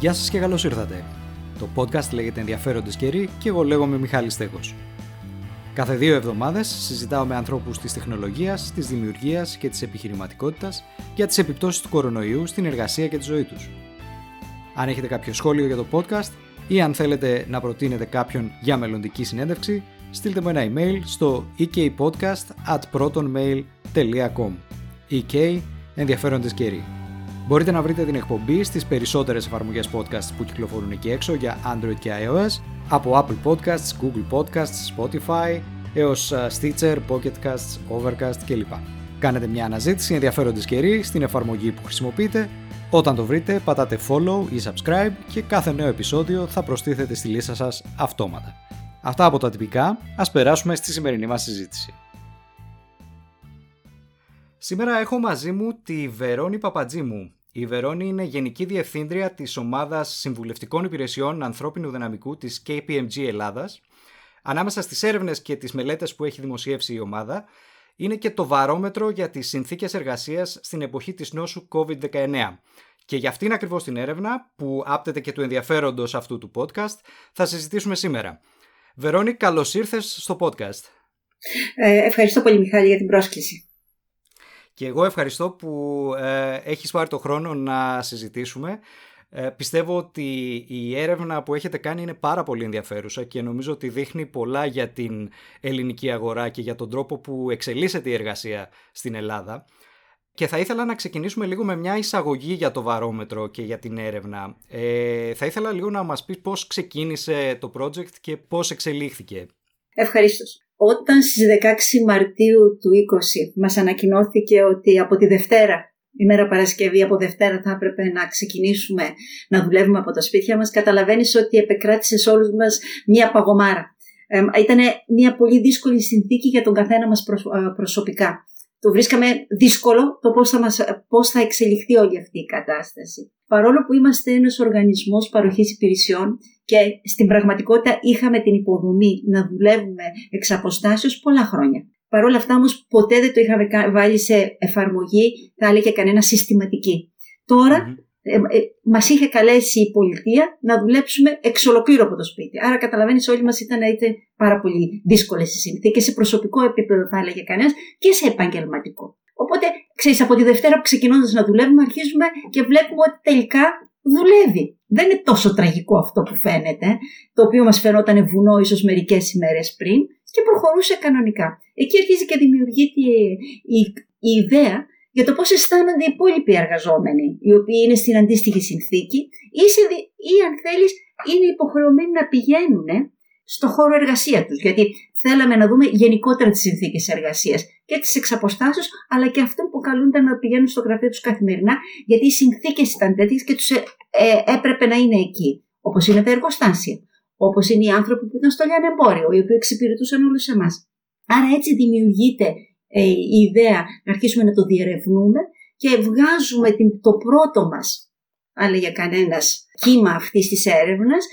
Γεια σας και καλώς ήρθατε. Το podcast λέγεται Ενδιαφέροντες καιροί και εγώ λέγομαι Μιχάλης Στέκος. Κάθε δύο εβδομάδες συζητάω με ανθρώπους της τεχνολογίας, της δημιουργίας και της επιχειρηματικότητας για τις επιπτώσεις του κορονοϊού στην εργασία και τη ζωή τους. Αν έχετε κάποιο σχόλιο για το podcast ή αν θέλετε να προτείνετε κάποιον για μελλοντική συνέντευξη, στείλτε μου ένα email στο ekpodcast.protonmail.com ek ενδιαφέροντες καιροί. Μπορείτε να βρείτε την εκπομπή στις περισσότερες εφαρμογές podcast που κυκλοφορούν εκεί έξω για Android και iOS, από Apple Podcasts, Google Podcasts, Spotify, έως Stitcher, Pocket Casts, Overcast κλπ. Κάνετε μια αναζήτηση ενδιαφέροντες καιροί στην εφαρμογή που χρησιμοποιείτε. Όταν το βρείτε, πατάτε follow ή subscribe και κάθε νέο επεισόδιο θα προστίθεται στη λίστα σας αυτόματα. Αυτά από τα τυπικά, ας περάσουμε στη σημερινή μας συζήτηση. Σήμερα έχω μαζί μου τη Βερόνη Παπατζήμου. Η Βερόνη είναι Γενική Διευθύντρια της Ομάδας Συμβουλευτικών Υπηρεσιών Ανθρώπινου Δυναμικού της KPMG Ελλάδας. Ανάμεσα στις έρευνες και τις μελέτες που έχει δημοσιεύσει η ομάδα, είναι και το βαρόμετρο για τις συνθήκες εργασίας στην εποχή της νόσου COVID-19. Και για αυτήν ακριβώς την έρευνα, που άπτεται και του ενδιαφέροντος αυτού του podcast, θα συζητήσουμε σήμερα. Βερόνη, καλώς ήρθες στο podcast. Ε, ευχαριστώ πολύ Μιχάλη για την πρόσκληση. Και εγώ ευχαριστώ που ε, έχεις πάρει το χρόνο να συζητήσουμε. Ε, πιστεύω ότι η έρευνα που έχετε κάνει είναι πάρα πολύ ενδιαφέρουσα και νομίζω ότι δείχνει πολλά για την ελληνική αγορά και για τον τρόπο που εξελίσσεται η εργασία στην Ελλάδα. Και θα ήθελα να ξεκινήσουμε λίγο με μια εισαγωγή για το βαρόμετρο και για την έρευνα. Ε, θα ήθελα λίγο να μας πεις πώς ξεκίνησε το project και πώς εξελίχθηκε. Ευχαριστώ. Όταν στις 16 Μαρτίου του 20 μας ανακοινώθηκε ότι από τη Δευτέρα, ημέρα Παρασκευή, από Δευτέρα θα έπρεπε να ξεκινήσουμε να δουλεύουμε από τα σπίτια μας, καταλαβαίνεις ότι επεκράτησε σε όλους μας μία παγωμάρα. Ε, ήταν μια πολύ δύσκολη συνθήκη για τον καθένα μας προσωπικά. Το βρίσκαμε δύσκολο το πώς θα, μας, πώς θα εξελιχθεί όλη αυτή η κατάσταση. Παρόλο που είμαστε ένας οργανισμός παροχής υπηρεσιών και στην πραγματικότητα είχαμε την υποδομή να δουλεύουμε εξ αποστάσεως πολλά χρόνια. Παρ' όλα αυτά όμως ποτέ δεν το είχαμε βάλει σε εφαρμογή, θα έλεγε κανένα συστηματική. ε, ε, μας είχε καλέσει η πολιτεία να δουλέψουμε εξ ολοκλήρου από το σπίτι. Άρα καταλαβαίνεις όλοι μας ήταν είτε πάρα πολύ δύσκολες οι συνθήκες, σε προσωπικό επίπεδο θα έλεγε κανένας και σε επαγγελματικό. Οπότε, ξέρεις, από τη Δευτέρα που ξεκινώντας να δουλεύουμε, αρχίζουμε και βλέπουμε ότι τελικά δουλεύει. Δεν είναι τόσο τραγικό αυτό που φαίνεται, το οποίο μας φαινόταν βουνό ίσως μερικές ημέρες πριν και προχωρούσε κανονικά. Εκεί αρχίζει και δημιουργείται η, η, ιδέα για το πώς αισθάνονται οι υπόλοιποι εργαζόμενοι, οι οποίοι είναι στην αντίστοιχη συνθήκη ή, σε, ή αν θέλεις είναι υποχρεωμένοι να πηγαίνουν στο χώρο εργασία τους. Γιατί θέλαμε να δούμε γενικότερα τις συνθήκες εργασίας και τις εξαποστάσεως, αλλά και αυτό που καλούνταν να πηγαίνουν στο γραφείο τους καθημερινά, γιατί οι συνθήκες ήταν τέτοιες και τους ε, ε, έπρεπε να είναι εκεί. Όπως είναι τα εργοστάσια, όπως είναι οι άνθρωποι που ήταν στο λιανεμπόριο, οι οποίοι εξυπηρετούσαν όλους εμάς. Άρα έτσι δημιουργείται ε, η ιδέα να αρχίσουμε να το διερευνούμε και βγάζουμε την, το πρώτο μας, αν λέγε κανένας, κύμα αυτής της έρευνας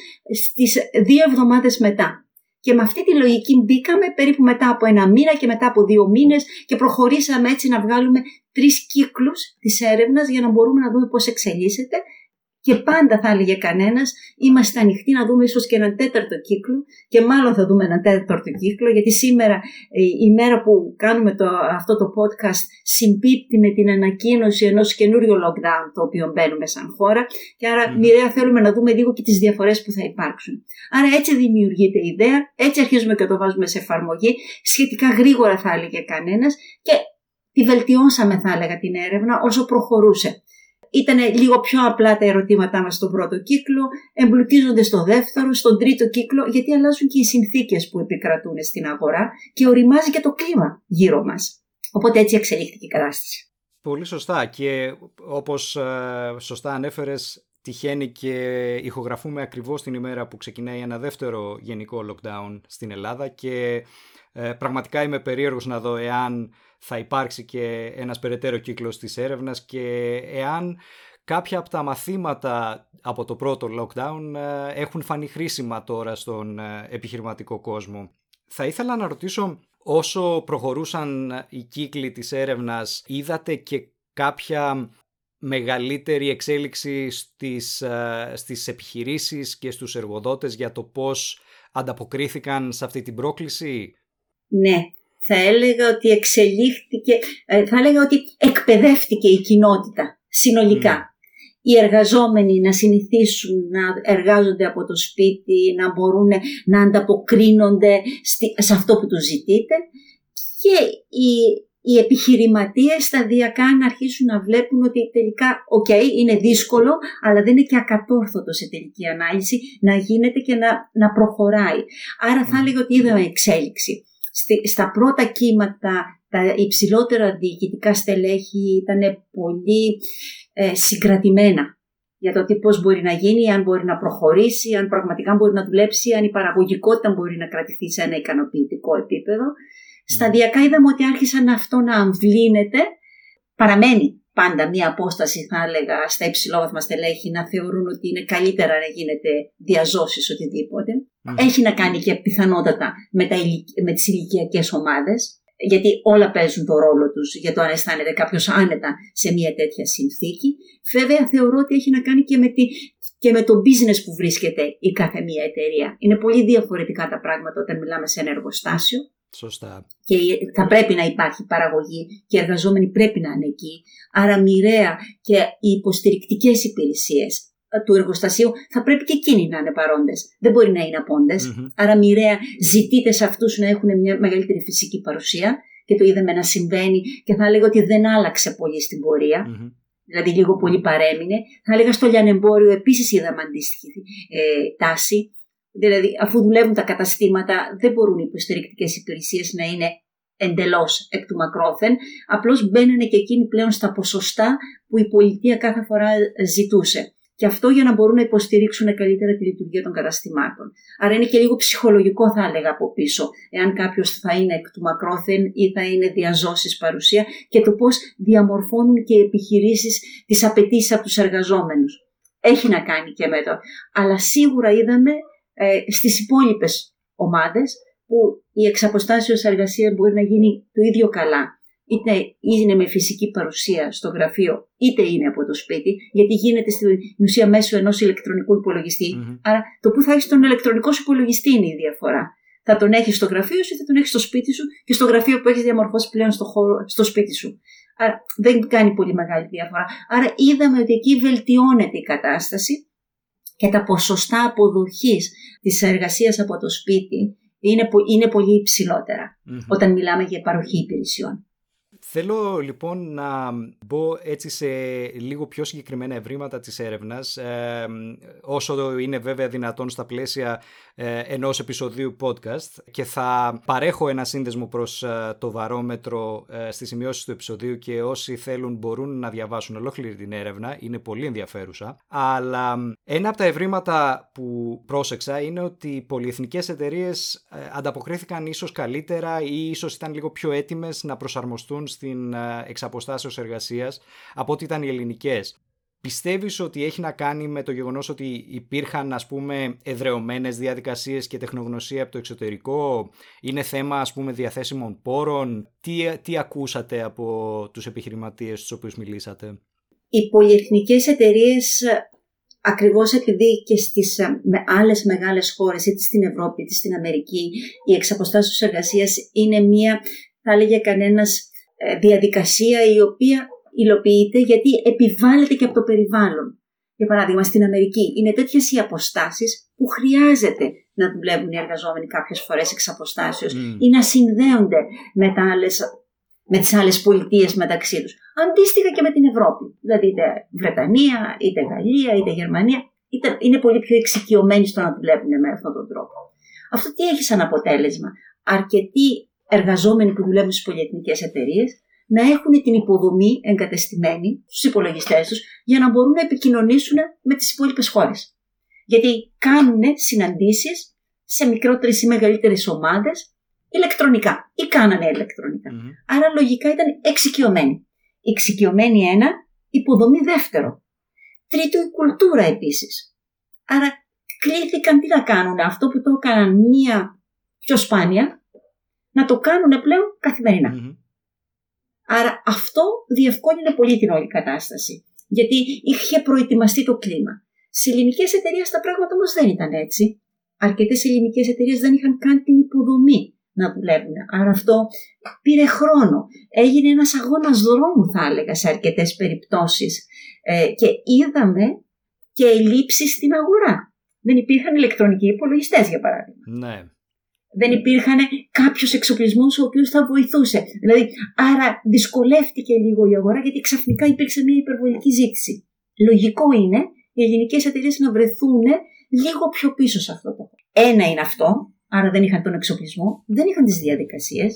στις δύο εβδομάδες μετά. Και με αυτή τη λογική μπήκαμε περίπου μετά από ένα μήνα και μετά από δύο μήνες και προχωρήσαμε έτσι να βγάλουμε τρεις κύκλους της έρευνας για να μπορούμε να δούμε πώς εξελίσσεται και πάντα θα έλεγε κανένας, είμαστε ανοιχτοί να δούμε ίσως και έναν τέταρτο κύκλο και μάλλον θα δούμε έναν τέταρτο κύκλο, γιατί σήμερα ε, η μέρα που κάνουμε το, αυτό το podcast συμπίπτει με την ανακοίνωση ενός καινούριου lockdown το οποίο μπαίνουμε σαν χώρα. Και άρα, mm. μοιραία θέλουμε να δούμε λίγο και τις διαφορές που θα υπάρξουν. Άρα, έτσι δημιουργείται η ιδέα, έτσι αρχίζουμε και το βάζουμε σε εφαρμογή. Σχετικά γρήγορα θα έλεγε κανένας και τη βελτιώσαμε, θα έλεγα, την έρευνα όσο προχωρούσε. Ήταν λίγο πιο απλά τα ερωτήματά μας στον πρώτο κύκλο, εμπλουτίζονται στο δεύτερο, στον τρίτο κύκλο, γιατί αλλάζουν και οι συνθήκες που επικρατούν στην αγορά και οριμάζει και το κλίμα γύρω μας. Οπότε έτσι εξελίχθηκε η κατάσταση. Πολύ σωστά και όπως ε, σωστά ανέφερες τυχαίνει και ηχογραφούμε ακριβώς την ημέρα που ξεκινάει ένα δεύτερο γενικό lockdown στην Ελλάδα και ε, πραγματικά είμαι περίεργος να δω εάν θα υπάρξει και ένας περαιτέρω κύκλος της έρευνας και εάν κάποια από τα μαθήματα από το πρώτο lockdown ε, έχουν φανεί χρήσιμα τώρα στον ε, επιχειρηματικό κόσμο. Θα ήθελα να ρωτήσω όσο προχωρούσαν οι κύκλοι της έρευνας είδατε και κάποια μεγαλύτερη εξέλιξη στις, ε, στις επιχειρήσεις και στους εργοδότες για το πώς ανταποκρίθηκαν σε αυτή την πρόκληση; Ναι, θα έλεγα ότι εξελίχθηκε, ε, θα έλεγα ότι εκπαιδεύτηκε η κοινότητα συνολικά. Ναι. Οι εργαζόμενοι να συνηθίσουν να εργάζονται από το σπίτι, να μπορούν να ανταποκρίνονται σε αυτό που τους ζητείτε και οι, οι επιχειρηματίες σταδιακά να αρχίσουν να βλέπουν ότι τελικά, οκ, είναι δύσκολο, αλλά δεν είναι και ακατόρθωτο σε τελική ανάλυση να γίνεται και να, να προχωράει. Άρα θα έλεγα ότι είδαμε εξέλιξη στα πρώτα κύματα τα υψηλότερα διοικητικά στελέχη ήταν πολύ ε, συγκρατημένα για το τι πώς μπορεί να γίνει, αν μπορεί να προχωρήσει, αν πραγματικά μπορεί να δουλέψει, αν η παραγωγικότητα μπορεί να κρατηθεί σε ένα ικανοποιητικό επίπεδο. Mm. Σταδιακά είδαμε ότι άρχισαν αυτό να αμβλύνεται. Παραμένει πάντα μία απόσταση, θα έλεγα, στα υψηλόβαθμα στελέχη να θεωρούν ότι είναι καλύτερα να γίνεται διαζώσεις οτιδήποτε. Έχει να κάνει και πιθανότατα με, τα, με τις ηλικιακές ομάδες, γιατί όλα παίζουν το ρόλο τους για το αν αισθάνεται κάποιος άνετα σε μια τέτοια συνθήκη. Βέβαια θεωρώ ότι έχει να κάνει και με, τη, και με το business που βρίσκεται η κάθε μία εταιρεία. Είναι πολύ διαφορετικά τα πράγματα όταν μιλάμε σε ένα εργοστάσιο. Σωστά. Και θα πρέπει να υπάρχει παραγωγή και οι εργαζόμενοι πρέπει να είναι εκεί. Άρα μοιραία και οι υποστηρικτικές υπηρεσίες του εργοστασίου θα πρέπει και εκείνοι να είναι παρόντες. Δεν μπορεί να είναι απόντες. Άρα μοιραία ζητείτε σε αυτούς να έχουν μια μεγαλύτερη φυσική παρουσία και το είδαμε να συμβαίνει και θα λέγω ότι δεν άλλαξε πολύ στην πορεια Δηλαδή λίγο πολύ παρέμεινε. Θα έλεγα στο λιανεμπόριο επίσης είδαμε αντίστοιχη ε, τάση. Δηλαδή, αφού δουλεύουν τα καταστήματα, δεν μπορούν οι υποστηρικτικές υπηρεσίες να είναι εντελώς εκ του μακρόθεν. Απλώς μπαίνουν και εκείνοι πλέον στα ποσοστά που η πολιτεία κάθε φορά ζητούσε. Και αυτό για να μπορούν να υποστηρίξουν καλύτερα τη λειτουργία των καταστημάτων. Άρα είναι και λίγο ψυχολογικό, θα έλεγα από πίσω, εάν κάποιος θα είναι εκ του μακρόθεν ή θα είναι διαζώσεις παρουσία και το πώς διαμορφώνουν και οι επιχειρήσεις τις απαιτήσεις από τους εργαζόμενους. Έχει να κάνει και με το. Αλλά σίγουρα είδαμε ε, στις υπόλοιπες ομάδες που η εξαποστάσεως εργασία μπορεί να γίνει το ίδιο καλά είτε είναι με φυσική παρουσία στο γραφείο, είτε είναι από το σπίτι, γιατί γίνεται στην ουσία μέσω ενός ηλεκτρονικού Άρα, το που θα έχεις τον ηλεκτρονικό σου υπολογιστή είναι η διαφορά. Θα τον έχεις στο γραφείο σου ή θα τον έχεις στο σπίτι σου και στο γραφείο που έχεις διαμορφώσει πλέον στο, χώρο, στο σπίτι σου. Άρα, δεν κάνει πολύ μεγάλη διαφορά. Άρα, είδαμε ότι εκεί βελτιώνεται η κατάσταση και τα ποσοστά αποδοχής της εργασίας από το σπίτι είναι, είναι πολύ όταν μιλάμε για παροχή υπηρεσιών. Θέλω λοιπόν να μπω έτσι σε λίγο πιο συγκεκριμένα ευρήματα της έρευνας, ε, όσο είναι βέβαια δυνατόν στα πλαίσια ε, ενός επεισοδίου podcast και θα παρέχω ένα σύνδεσμο προς ε, το βαρόμετρο ε, στις σημειώσεις του επεισοδίου και όσοι θέλουν μπορούν να διαβάσουν ολόκληρη την έρευνα, είναι πολύ ενδιαφέρουσα. Αλλά ένα από τα ευρήματα που πρόσεξα είναι ότι οι πολυεθνικές εταιρείες ανταποκρίθηκαν ίσως καλύτερα ή ίσως ήταν λίγο πιο έτοιμες να προσαρμοστούν στην εξαποστάσεως εργασίας από ό,τι ήταν οι ελληνικές. Πιστεύεις ότι έχει να κάνει με το γεγονός ότι υπήρχαν ας πούμε εδρεωμένες διαδικασίες και τεχνογνωσία από το εξωτερικό, είναι θέμα ας πούμε διαθέσιμων πόρων, τι, τι ακούσατε από τους επιχειρηματίες στους οποίους μιλήσατε; Οι πολυεθνικές εταιρείες ακριβώς επειδή και στις με άλλες μεγάλες χώρες είτε στην Ευρώπη είτε στην Αμερική η εξαποστάσεως εργασίας είναι μια θα έλεγε κανένας ε, διαδικασία η οποία υλοποιείται γιατί επιβάλλεται και από το περιβάλλον. Για παράδειγμα, στην Αμερική είναι τέτοιες οι αποστάσεις που χρειάζεται να δουλεύουν οι εργαζόμενοι κάποιες φορές εξ αποστάσεως mm. ή να συνδέονται με, άλλες, με τις άλλες πολιτείες μεταξύ τους. Αντίστοιχα και με την Ευρώπη. Δηλαδή, είτε Βρετανία, είτε Γαλλία, είτε Γερμανία, είτε είναι πολύ πιο εξοικειωμένοι στο να δουλεύουν με αυτόν τον τρόπο. Αυτό τι έχει σαν αποτέλεσμα; Αρκετοί εργαζόμενοι που δουλεύουν στις πολυεθνικές εταιρείες να έχουν την υποδομή εγκατεστημένη στους υπολογιστές τους για να μπορούν να επικοινωνήσουν με τις υπόλοιπες χώρες. Γιατί κάνουν συναντήσεις σε μικρότερες ή μεγαλύτερες ομάδες ηλεκτρονικά ή κάνανε Άρα λογικά ήταν εξοικειωμένοι. Εξοικειωμένοι ένα, υποδομή δεύτερο. Τρίτο η κουλτούρα επίσης. Άρα κλήθηκαν τι να κάνουν αυτό που το έκαναν μία πιο σπάνια, να το κάνουν πλέον Άρα αυτό διευκόλυνε πολύ την όλη κατάσταση. Γιατί είχε προετοιμαστεί το κλίμα. Στι ελληνικές εταιρείες τα πράγματα όμως δεν ήταν έτσι. Αρκετές ελληνικές εταιρείες δεν είχαν καν την υποδομή να δουλεύουν. Άρα αυτό πήρε χρόνο. Έγινε ένας αγώνας δρόμου θα έλεγα σε αρκετές περιπτώσεις ε, και είδαμε και ελλείψεις στην αγορά. Δεν υπήρχαν ηλεκτρονικοί υπολογιστές, για παράδειγμα. Ναι. Δεν υπήρχαν κάποιο εξοπλισμό ο οποίος θα βοηθούσε. Δηλαδή, άρα δυσκολεύτηκε λίγο η αγορά γιατί ξαφνικά υπήρξε μια υπερβολική ζήτηση. Λογικό είναι οι ελληνικέ εταιρείες να βρεθούν λίγο πιο πίσω σε αυτό το. Ένα είναι αυτό, άρα δεν είχαν τον εξοπλισμό, δεν είχαν τις διαδικασίες,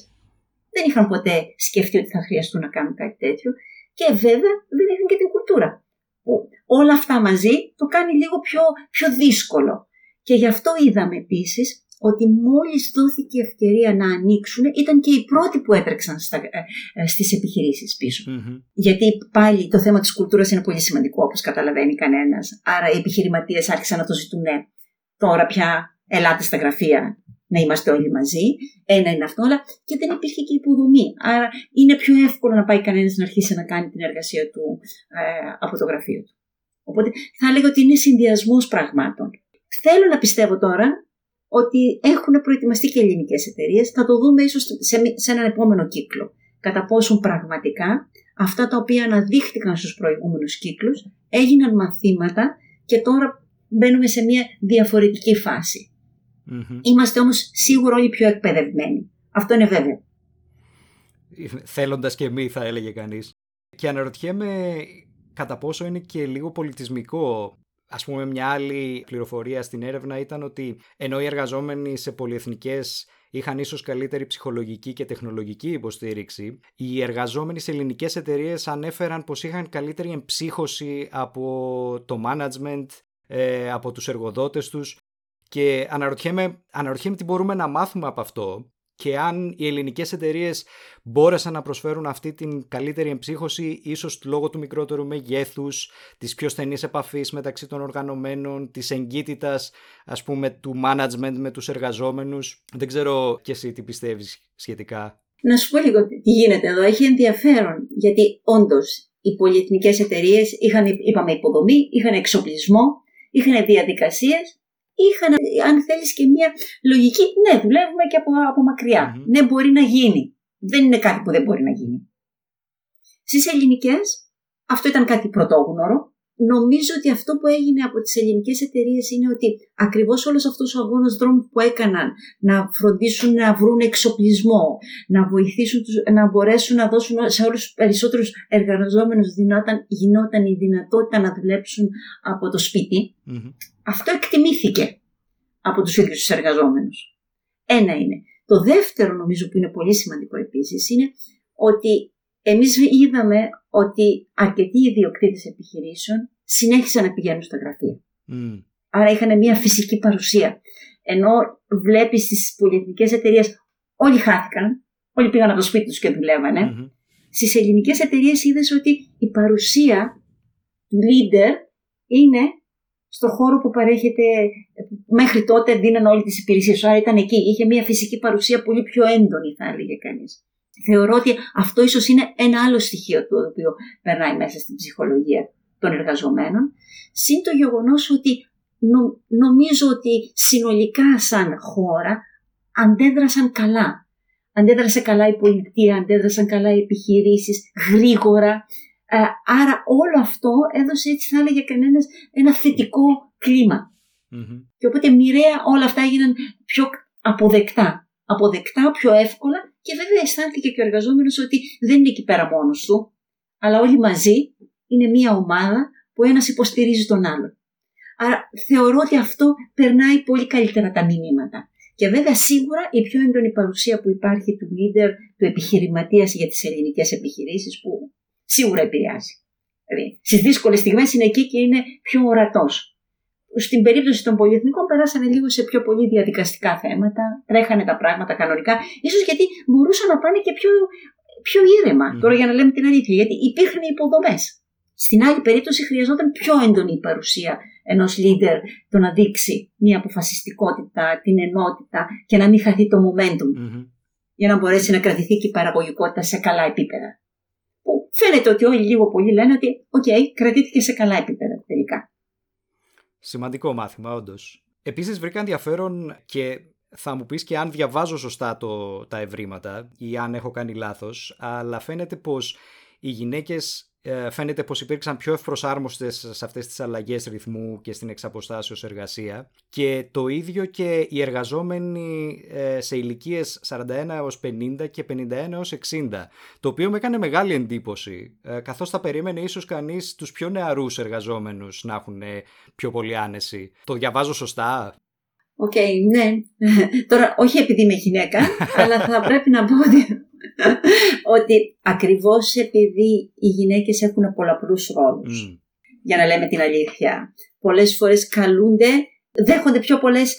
δεν είχαν ποτέ σκεφτεί ότι θα χρειαστούν να κάνουν κάτι τέτοιο και βέβαια δεν είχαν και την κουλτούρα. Που όλα αυτά μαζί το κάνει λίγο πιο, πιο δύσκολο. Και γι' αυτό είδαμε επίσης ότι μόλις δόθηκε η ευκαιρία να ανοίξουν ήταν και οι πρώτοι που έτρεξαν στα, ε, ε, στις επιχειρήσεις πίσω. Γιατί πάλι το θέμα της κουλτούρας είναι πολύ σημαντικό όπως καταλαβαίνει κανένας. Άρα οι επιχειρηματίες άρχισαν να το ζητούν τώρα πια ελάτε στα γραφεία να είμαστε όλοι μαζί. Ένα είναι αυτό, αλλά και δεν υπήρχε και υποδομή. Άρα είναι πιο εύκολο να πάει κανένας να αρχίσει να κάνει την εργασία του ε, από το γραφείο του. Οπότε θα έλεγα ότι είναι συνδυασμός πραγμάτων. Θέλω να πιστεύω τώρα ότι έχουν προετοιμαστεί και ελληνικές εταιρείες. Θα το δούμε ίσως σε, σε έναν επόμενο κύκλο. Κατά πόσον πραγματικά αυτά τα οποία αναδείχθηκαν στους προηγούμενους κύκλους έγιναν μαθήματα και τώρα μπαίνουμε σε μια διαφορετική φάση. Mm-hmm. Είμαστε όμως σίγουρα όλοι πιο εκπαιδευμένοι. Αυτό είναι βέβαιο. Θέλοντας και μη θα έλεγε κανείς. Και αναρωτιέμαι κατά πόσο είναι και λίγο πολιτισμικό. Ας πούμε μια άλλη πληροφορία στην έρευνα ήταν ότι ενώ οι εργαζόμενοι σε πολυεθνικές είχαν ίσως καλύτερη ψυχολογική και τεχνολογική υποστήριξη, οι εργαζόμενοι σε ελληνικές εταιρείες ανέφεραν πως είχαν καλύτερη εμψύχωση από το management, ε, από τους εργοδότες τους. Και αναρωτιέμαι, αναρωτιέμαι τι μπορούμε να μάθουμε από αυτό και αν οι ελληνικές εταιρείες μπόρεσαν να προσφέρουν αυτή την καλύτερη εμψύχωση ίσως λόγω του μικρότερου μεγέθους, της πιο στενής επαφής μεταξύ των οργανωμένων, της εγκύτητας ας πούμε του management με τους εργαζόμενους. Δεν ξέρω και εσύ τι πιστεύεις σχετικά. Να σου πω λίγο τι γίνεται εδώ. Έχει ενδιαφέρον γιατί όντως οι πολυεθνικές εταιρείες είχαν, είπαμε, υποδομή, είχαν εξοπλισμό, είχαν διαδικασίες είχαν, αν θέλεις, και μια λογική, ναι, δουλεύουμε και από, από μακριά. Ναι, μπορεί να γίνει. Δεν είναι κάτι που δεν μπορεί να γίνει. Στις ελληνικές, αυτό ήταν κάτι πρωτόγνωρο. Νομίζω ότι αυτό που έγινε από τις ελληνικές εταιρείες είναι ότι ακριβώς όλος αυτός ο αγώνας δρόμου που έκαναν να φροντίσουν να βρουν εξοπλισμό, να βοηθήσουν, να μπορέσουν να δώσουν σε όλους τους περισσότερους εργαζόμενους γινόταν, γινόταν η δυνατότητα να δουλέψουν από το σπιτι αυτό εκτιμήθηκε από τους ίδιους τους εργαζόμενους. Ένα είναι. Το δεύτερο νομίζω που είναι πολύ σημαντικό επίσης είναι ότι εμείς είδαμε ότι αρκετοί ιδιοκτήτες επιχειρήσεων συνέχισαν να πηγαίνουν στα γραφεία. Άρα είχαν μια φυσική παρουσία. Ενώ βλέπεις στις πολυεθνικές εταιρείες όλοι χάθηκαν, όλοι πήγαν από το σπίτι τους και δουλεύανε. Mm-hmm. Στις ελληνικές εταιρείες είδες ότι η παρουσία του leader είναι στο χώρο που παρέχεται, μέχρι τότε δίναν όλες τις υπηρεσίες. Άρα ήταν εκεί. Είχε μια φυσική παρουσία πολύ πιο έντονη, θα έλεγε κανείς. Θεωρώ ότι αυτό ίσως είναι ένα άλλο στοιχείο του οποίο περνάει μέσα στην ψυχολογία των εργαζομένων. Συν το γεγονός ότι νομίζω ότι συνολικά σαν χώρα αντέδρασαν καλά. Αντέδρασε καλά η πολιτεία, αντέδρασαν καλά οι επιχειρήσεις, γρήγορα, ε, άρα όλο αυτό έδωσε έτσι θα έλεγε κανένας ένα θετικό Και οπότε μοιραία όλα αυτά έγιναν πιο αποδεκτά. Αποδεκτά, πιο εύκολα και βέβαια αισθάνθηκε και ο εργαζόμενος ότι δεν είναι εκεί πέρα μόνος του, αλλά όλοι μαζί είναι μια ομάδα που ένας υποστηρίζει τον άλλον. Άρα θεωρώ ότι αυτό περνάει πολύ καλύτερα τα μηνύματα. Και βέβαια σίγουρα η πιο έντονη παρουσία που υπάρχει του leader, του επιχειρηματίας για τις ελληνικές επιχειρήσεις που σίγουρα επηρεάζει. Δηλαδή, στις δύσκολες στιγμές είναι εκεί και είναι πιο ορατός. Στην περίπτωση των πολυεθνικών περάσανε λίγο σε πιο πολύ διαδικαστικά θέματα, τρέχανε τα πράγματα κανονικά, ίσως γιατί μπορούσαν να πάνε και πιο, πιο ήρεμα. Mm. Τώρα για να λέμε την αλήθεια, γιατί υπήρχαν υποδομές. Στην άλλη περίπτωση χρειαζόταν πιο έντονη η παρουσία ενός leader το να δείξει μια αποφασιστικότητα, την ενότητα και να μην χαθεί το momentum. Mm-hmm. Για να μπορέσει να κρατηθεί και η παραγωγικότητα σε καλά επίπεδα φαίνεται ότι όλοι λίγο πολύ λένε ότι OK, okay, κρατήθηκε σε καλά επίπεδα τελικά. Σημαντικό μάθημα, όντως. Επίσης βρήκα ενδιαφέρον και θα μου πεις και αν διαβάζω σωστά το, τα ευρήματα ή αν έχω κάνει λάθος, αλλά φαίνεται πως οι γυναίκες ε, φαίνεται πως υπήρξαν πιο ευπροσάρμοστες σε αυτές τις αλλαγές ρυθμού και στην εξ αποστάσεως εργασία και το ίδιο και οι εργαζόμενοι ε, σε ηλικίες 41 έως 50 και 51 έως 60 το οποίο με έκανε μεγάλη εντύπωση ε, καθώς θα περίμενε ίσως κανείς τους πιο νεαρούς εργαζόμενους να έχουν πιο πολύ άνεση. Το διαβάζω σωστά; OK, okay, ναι. Τώρα, όχι επειδή είμαι γυναίκα, αλλά θα πρέπει να πω ότι ότι ακριβώς επειδή οι γυναίκες έχουν πολλαπλούς ρόλους, για να λέμε την αλήθεια, πολλές φορές καλούνται, δέχονται πιο πολλές,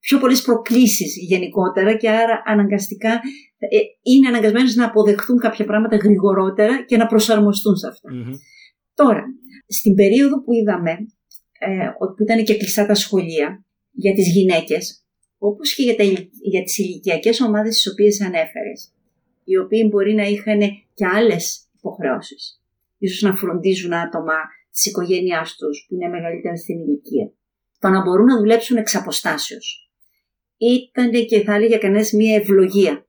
πιο πολλές προκλήσεις γενικότερα και άρα αναγκαστικά ε, είναι αναγκασμένες να αποδεχθούν κάποια πράγματα γρηγορότερα και να προσαρμοστούν σε αυτα Τώρα, στην περίοδο που είδαμε, ε, που ήταν και κλειστά τα σχολεία για τις γυναίκες, όπως και για, τα, για τις ηλικιακές ομάδες τις οποίες ανέφερες, οι οποίοι μπορεί να είχαν και άλλες υποχρεώσεις. Ίσως να φροντίζουν άτομα της οικογένειάς τους που είναι μεγαλύτερα στην ηλικία. Το να μπορούν να δουλέψουν εξ αποστάσεως. Ήταν και θα έλεγε κανένας μία ευλογία.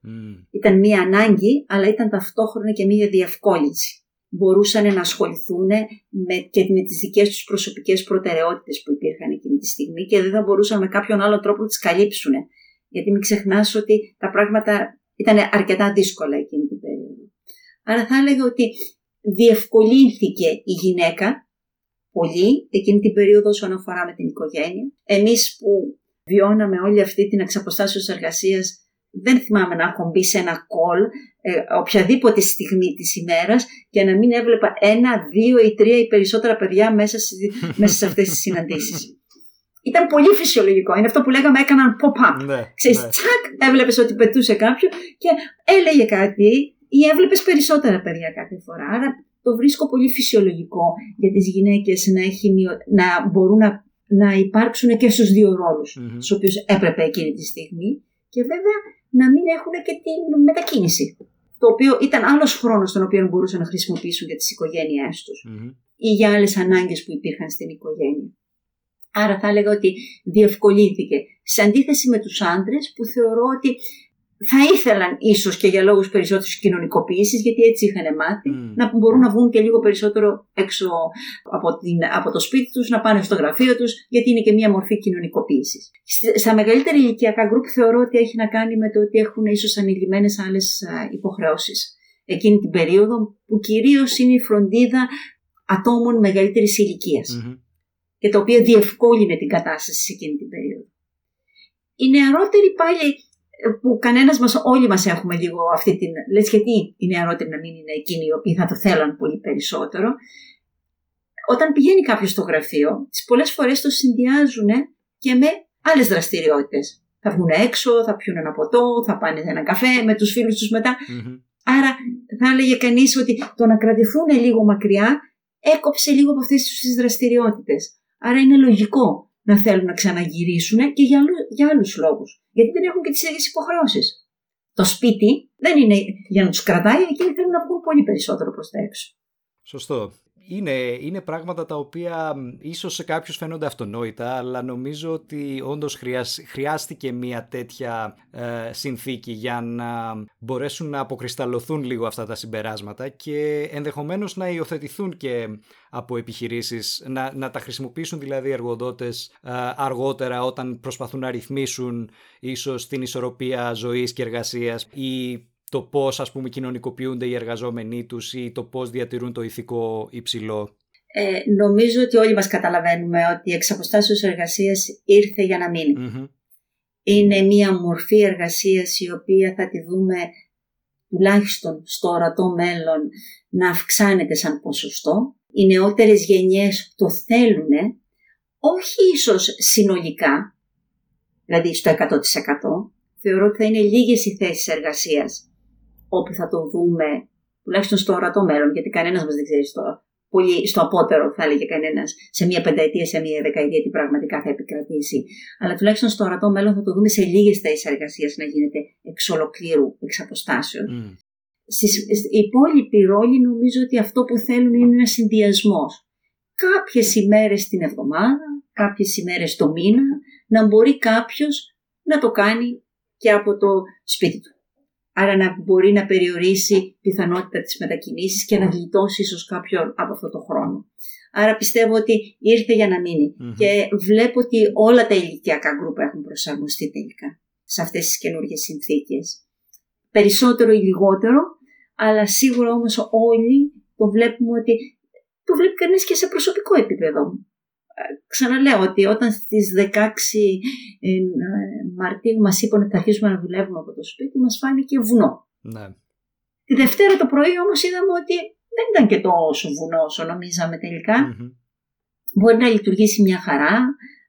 Ήταν μία ανάγκη, αλλά ήταν ταυτόχρονα και μία διευκόλυνση. Μπορούσαν να ασχοληθούν με, και με τις δικές τους προσωπικές προτεραιότητες που υπήρχαν εκείνη τη στιγμή και δεν θα μπορούσαν με κάποιον άλλο τρόπο να τις καλύψουν. Γιατί μην ξεχνάς ότι τα πράγματα ήταν αρκετά δύσκολα εκείνη την περίοδο. Άρα θα έλεγα ότι διευκολύνθηκε η γυναίκα πολύ εκείνη την περίοδο όσον αφορά με την οικογένεια. Εμείς που βιώναμε όλη αυτή την εξαποστάσεως εργασίας δεν θυμάμαι να έχω μπει σε ένα κολ ε, οποιαδήποτε στιγμή της ημέρας και να μην έβλεπα ένα, δύο ή τρία ή περισσότερα παιδιά μέσα, μέσα σε αυτές τις συναντήσεις ήταν πολύ φυσιολογικό. Είναι αυτό που λέγαμε έκαναν pop-up. Ναι, Ξέρεις, ναι. τσακ, έβλεπες ότι πετούσε κάποιο και έλεγε κάτι ή έβλεπες περισσότερα παιδιά κάθε φορά. Άρα το βρίσκω πολύ φυσιολογικό για τις γυναίκες να, να μπορούν να, να υπάρξουν και στους δύο ρόλους, mm-hmm. στους οποίους έπρεπε εκείνη τη στιγμή. Και βέβαια να μην έχουν και την μετακίνηση. Το οποίο ήταν άλλος χρόνος τον οποίο μπορούσαν να χρησιμοποιήσουν για τις οικογένειές τους mm-hmm. ή για άλλες ανάγκες που υπήρχαν στην οικογένεια. Άρα θα έλεγα ότι διευκολύνθηκε. Σε αντίθεση με τους άντρες που θεωρώ ότι θα ήθελαν ίσως και για λόγους περισσότερης κοινωνικοποίησης, γιατί έτσι είχαν μάθει, να μπορούν να βγουν και λίγο περισσότερο έξω από, την, από το σπίτι τους, να πάνε στο γραφείο τους, γιατί είναι και μία μορφή κοινωνικοποίησης. Στα μεγαλύτερα ηλικιακά γκρουπ θεωρώ ότι έχει να κάνει με το ότι έχουν ίσως ανηλυμένες άλλες υποχρεώσεις. Εκείνη την περίοδο που κυρίως είναι η φροντίδα ατόμων μεγαλύτερης και το οποίο διευκόλυνε την κατάσταση σε εκείνη την περίοδο. Οι νεαρότεροι πάλι ε, που κανένας μας, όλοι μας έχουμε λίγο αυτή την. Λες, γιατί οι νεαρότεροι να μην είναι εκείνοι οι οποίοι θα το θέλαν πολύ περισσότερο. Όταν πηγαίνει κάποιος στο γραφείο, τις πολλές φορές το συνδυάζουν και με άλλες δραστηριότητες. Θα βγουν έξω, θα πιούν ένα ποτό, θα πάνε σε ένα καφέ με τους φίλους τους μετα Άρα θα έλεγε κανείς ότι το να κρατηθούν λίγο μακριά έκοψε λίγο από αυτές τις δραστηριότητες. Άρα είναι λογικό να θέλουν να ξαναγυρίσουν και για, για άλλους λόγους. Γιατί δεν έχουν και τις ίδιες υποχρεώσεις. Το σπίτι δεν είναι για να τους κρατάει, εκείνοι θέλουν να βγουν πολύ περισσότερο προς τα έξω. Σωστό είναι, είναι πράγματα τα οποία ίσως σε κάποιους φαίνονται αυτονόητα, αλλά νομίζω ότι όντως χρειάστηκε μια τέτοια ε, συνθήκη για να μπορέσουν να αποκρισταλωθούν λίγο αυτά τα συμπεράσματα και ενδεχομένως να υιοθετηθούν και από επιχειρήσεις, να, να τα χρησιμοποιήσουν δηλαδή οι εργοδότες ε, αργότερα όταν προσπαθούν να ρυθμίσουν ίσως την ισορροπία ζωής και εργασίας ή το πώς ας πούμε κοινωνικοποιούνται οι εργαζόμενοι τους ή το πώς διατηρούν το ηθικό υψηλό. Ε, νομίζω ότι όλοι μας καταλαβαίνουμε ότι η εξαποστάσεως εργασίας ήρθε για να μεινει Είναι μια μορφή εργασίας η οποία θα τη δούμε τουλάχιστον στο ορατό μέλλον να αυξάνεται σαν ποσοστό. Οι νεότερες γενιές το θέλουν, όχι ίσως συνολικά, δηλαδή στο 100%. Θεωρώ ότι θα είναι λίγες οι θέσεις εργασίας όπου θα το δούμε, τουλάχιστον στο ορατό μέλλον, γιατί κανένας μας δεν ξέρει στο, πολύ, στο απότερο, θα έλεγε κανένας, σε μία πενταετία, σε μία δεκαετία, τι πραγματικά θα επικρατήσει. Αλλά τουλάχιστον στο ορατό μέλλον θα το δούμε σε λίγες θέσεις εργασίας να γίνεται εξ ολοκλήρου, εξ αποστάσεων. οι υπόλοιποι ρόλοι νομίζω ότι αυτό που θέλουν είναι ένας συνδυασμός. Κάποιες ημέρες την εβδομάδα, κάποιες ημέρες το μήνα, να μπορεί κάποιος να το κάνει και από το σπίτι του. Άρα να μπορεί να περιορίσει πιθανότητα της μετακινήσεις και να γλιτώσει ίσως κάποιο από αυτό το χρόνο. Άρα πιστεύω ότι ήρθε για να μεινει Και βλέπω ότι όλα τα ηλικιακά γκρουπ έχουν προσαρμοστεί τελικά σε αυτές τις καινούργιες συνθήκες. Περισσότερο ή λιγότερο, αλλά σίγουρα όμως όλοι το βλέπουμε ότι το βλέπει κανείς και σε προσωπικό επίπεδο. Ε, ξαναλέω ότι όταν στις 16 ε, Μαρτίου μας είπαν ότι θα αρχίσουμε να δουλεύουμε από το σπίτι μας φάνηκε βουνό. Ναι. Τη Δευτέρα το πρωί όμως είδαμε ότι δεν ήταν και τόσο βουνό όσο νομίζαμε Μπορεί να λειτουργήσει μια χαρά,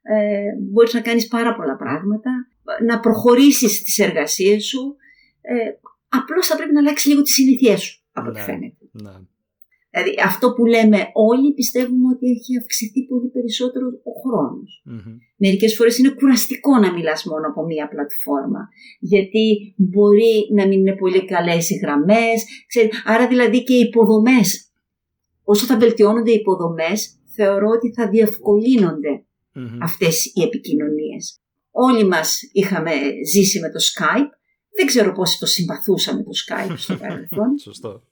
ε, μπορείς να κάνεις πάρα πολλά πράγματα, να προχωρήσεις τις εργασίες σου, ε, απλώς θα πρέπει να αλλάξει λίγο τις συνήθειές σου, από ό,τι ναι, φαίνεται. Ναι. Δηλαδή αυτό που λέμε όλοι πιστεύουμε ότι έχει αυξηθεί πολύ περισσότερο ο χρόνος. Mm-hmm. Μερικές φορές είναι κουραστικό να μιλάς μόνο από μία πλατφόρμα γιατί μπορεί να μην είναι πολύ καλές οι γραμμές. Άρα δηλαδή και οι υποδομές. Όσο θα βελτιώνονται οι υποδομές θεωρώ ότι θα διευκολύνονται mm-hmm. αυτές οι επικοινωνίες. Όλοι μας είχαμε ζήσει με το Skype. Δεν ξέρω πόσοι το συμπαθούσαμε το Skype στο παρελθόν. Σωστό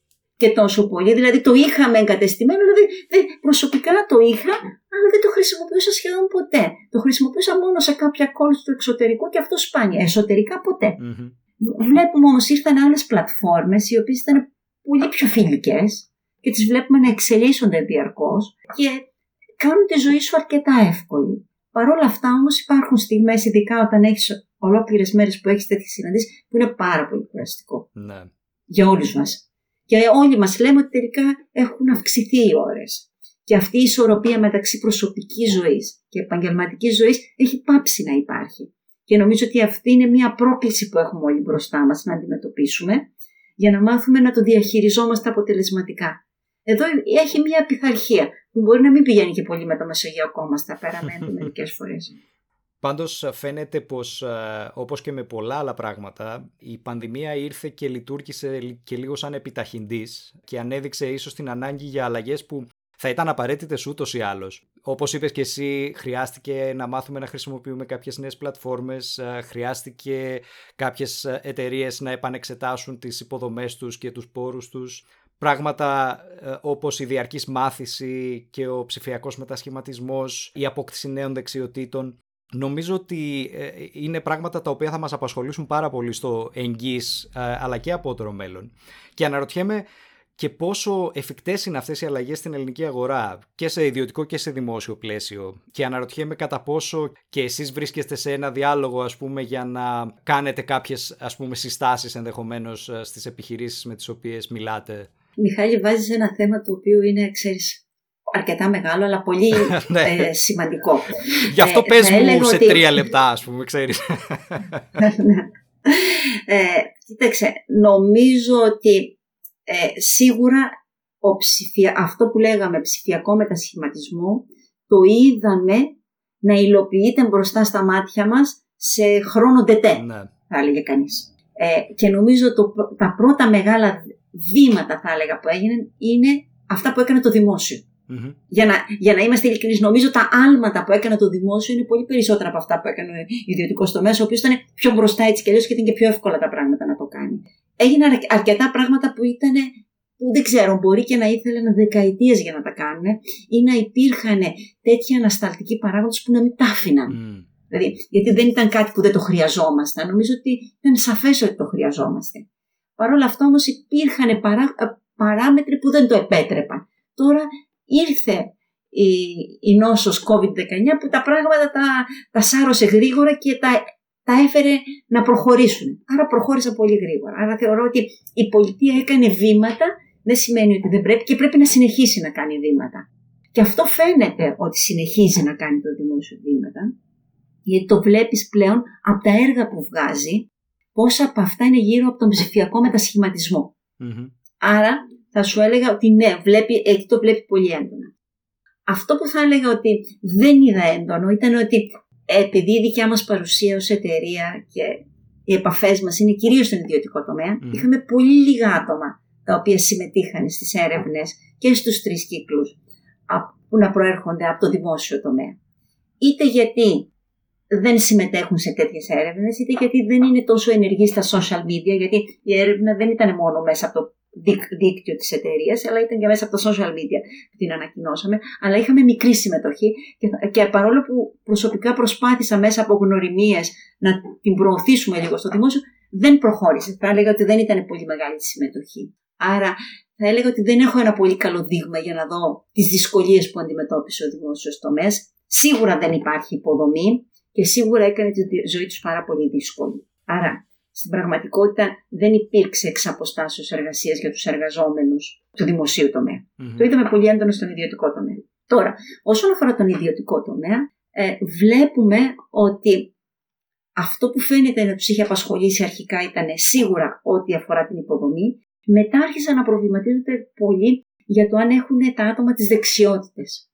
και τόσο πολύ. Δηλαδή το είχαμε εγκατεστημένο, δηλαδή προσωπικά το είχα, αλλά δεν το χρησιμοποιούσα σχεδόν ποτέ. Το χρησιμοποιούσα μόνο σε κάποια calls στο εξωτερικό και αυτό σπάνια. Εσωτερικά ποτέ. Mm-hmm. Βλέπουμε όμως ήρθαν άλλες πλατφόρμες οι οποίες ήταν πολύ πιο φιλικές και τις βλέπουμε να εξελίσσονται διαρκώς και κάνουν τη ζωή σου αρκετά εύκολη. Παρ' όλα αυτά όμως υπάρχουν στιγμές, ειδικά όταν έχεις ολόκληρες μέρες που έχεις τέτοιες συναντήσεις, που είναι πάρα πολύ κουραστικό. Ναι. Για όλους μας. Και όλοι μας λέμε ότι τελικά έχουν αυξηθεί οι ώρες. Και αυτή η ισορροπία μεταξύ προσωπικής ζωής και επαγγελματικής ζωής έχει πάψει να υπάρχει. Και νομίζω ότι αυτή είναι μια πρόκληση που έχουμε όλοι μπροστά μας να αντιμετωπίσουμε για να μάθουμε να το διαχειριζόμαστε αποτελεσματικά. Εδώ έχει μια πειθαρχία που μπορεί να μην πηγαίνει και πολύ με το μεσογειακό μας τα πέρα μερικές φορές. Πάντως φαίνεται πως ε, όπως και με πολλά άλλα πράγματα η πανδημία ήρθε και λειτουργήσε και λίγο σαν επιταχυντής και ανέδειξε ίσως την ανάγκη για αλλαγές που θα ήταν απαραίτητες ούτως ή άλλως. Όπως είπες και εσύ, χρειάστηκε να μάθουμε να χρησιμοποιούμε κάποιες νέες πλατφόρμες, ε, χρειάστηκε κάποιες εταιρείες να επανεξετάσουν τις υποδομές τους και τους πόρους τους. Πράγματα ε, όπως η διαρκής μάθηση και ο ψηφιακός μετασχηματισμός, η απόκτηση νέων δεξιοτήτων Νομίζω ότι ε, είναι πράγματα τα οποία θα μας απασχολήσουν πάρα πολύ στο εγγύς ε, αλλά και απότερο μέλλον. Και αναρωτιέμαι και πόσο εφικτές είναι αυτές οι αλλαγές στην ελληνική αγορά και σε ιδιωτικό και σε δημόσιο πλαίσιο. Και αναρωτιέμαι κατά πόσο και εσείς βρίσκεστε σε ένα διάλογο ας πούμε για να κάνετε κάποιες ας πούμε συστάσεις ενδεχομένως ε, στις επιχειρήσεις με τις οποίες μιλάτε. Μιχάλη βάζεις ένα θέμα το οποίο είναι, ξέρεις, αρκετά μεγάλο, αλλά πολύ ναι. ε, σημαντικό. Γι' αυτό ε, πες μου σε τρία λεπτά, ας πούμε, ξέρεις. ναι. ε, κοίταξε, νομίζω ότι ε, σίγουρα ο ψηφια... αυτό που λέγαμε ψηφιακό μετασχηματισμό το είδαμε να υλοποιείται μπροστά στα μάτια μας σε χρόνο τετέ, ναι. θα έλεγε κανείς. Ε, και νομίζω το, τα πρώτα μεγάλα βήματα θα έλεγα που έγιναν είναι αυτά που έκανε το δημόσιο. Mm-hmm. Για, να, για να είμαστε ειλικρινείς, νομίζω τα άλματα που έκανε το δημόσιο είναι πολύ περισσότερα από αυτά που έκανε ο ιδιωτικός τομέας, ο οποίος ήταν πιο μπροστά έτσι κι αλλιώς και ήταν και πιο εύκολα τα πράγματα να το κάνει. Έγιναν αρκετά πράγματα που ήταν που δεν ξέρω, μπορεί και να ήθελαν δεκαετίες για να τα κάνουν ή να υπήρχαν τέτοιοι ανασταλτικοί παράγοντες που να μην τα άφηναν. Mm. Δηλαδή, γιατί δεν ήταν κάτι που δεν το χρειαζόμασταν. Νομίζω ότι ήταν σαφές ότι το χρειαζόμαστε. Παρ' όλα αυτά όμως υπήρχαν παρά, παράμετροι που δεν το επέτρεπαν. Τώρα ήρθε η, η νόσος COVID-19 που τα πράγματα τα, τα σάρωσε γρήγορα και τα, τα έφερε να προχωρήσουν. Άρα προχώρησα πολύ γρήγορα. Άρα θεωρώ ότι η πολιτεία έκανε βήματα, δεν σημαίνει ότι δεν πρέπει και πρέπει να συνεχίσει να κάνει βήματα. Και αυτό φαίνεται ότι συνεχίζει να κάνει το δημόσιο βήματα, γιατί το βλέπεις πλέον από τα έργα που βγάζει, πόσα από αυτά είναι γύρω από τον ψηφιακό Άρα θα σου έλεγα ότι ναι, βλέπει, εκεί το βλέπει πολύ έντονα. Αυτό που θα έλεγα ότι δεν είδα έντονο ήταν ότι επειδή η δικιά μας παρουσία ως εταιρεία και οι επαφές μας είναι κυρίως στον ιδιωτικό τομέα. Είχαμε πολύ λίγα άτομα τα οποία συμμετείχαν στις έρευνες και στους τρεις κύκλους που να προέρχονται από το δημόσιο τομέα. Είτε γιατί δεν συμμετέχουν σε τέτοιες έρευνες, είτε γιατί δεν είναι τόσο ενεργοί στα social media, γιατί η έρευνα δεν ήταν μόνο μέσα από το δίκτυο της εταιρείας, αλλά ήταν και μέσα από τα social media που την ανακοινώσαμε. Αλλά είχαμε μικρή συμμετοχή και, και παρόλο που προσωπικά προσπάθησα μέσα από γνωριμίες να την προωθήσουμε λίγο στο δημόσιο, δεν προχώρησε. Θα έλεγα ότι δεν ήταν πολύ μεγάλη συμμετοχή. Άρα θα έλεγα ότι δεν έχω ένα πολύ καλό δείγμα για να δω τις δυσκολίες που αντιμετώπισε ο δημόσιος τομέας. Σίγουρα δεν υπάρχει υποδομή και σίγουρα έκανε τη ζωή τους πάρα πολύ δύσκολη. Άρα, στην πραγματικότητα δεν υπήρξε εξ αποστάσεω εργασίας για τους εργαζόμενους του δημοσίου Το είδαμε πολύ έντονο στον ιδιωτικό τομέα. Τώρα, όσον αφορά τον ιδιωτικό τομέα, ε, βλέπουμε ότι αυτό που φαίνεται να τους είχε απασχολήσει αρχικά ήταν σίγουρα ό,τι αφορά την υποδομή. Μετά άρχισαν να προβληματίζονται πολύ για το αν έχουν τα άτομα τις δεξιότητες.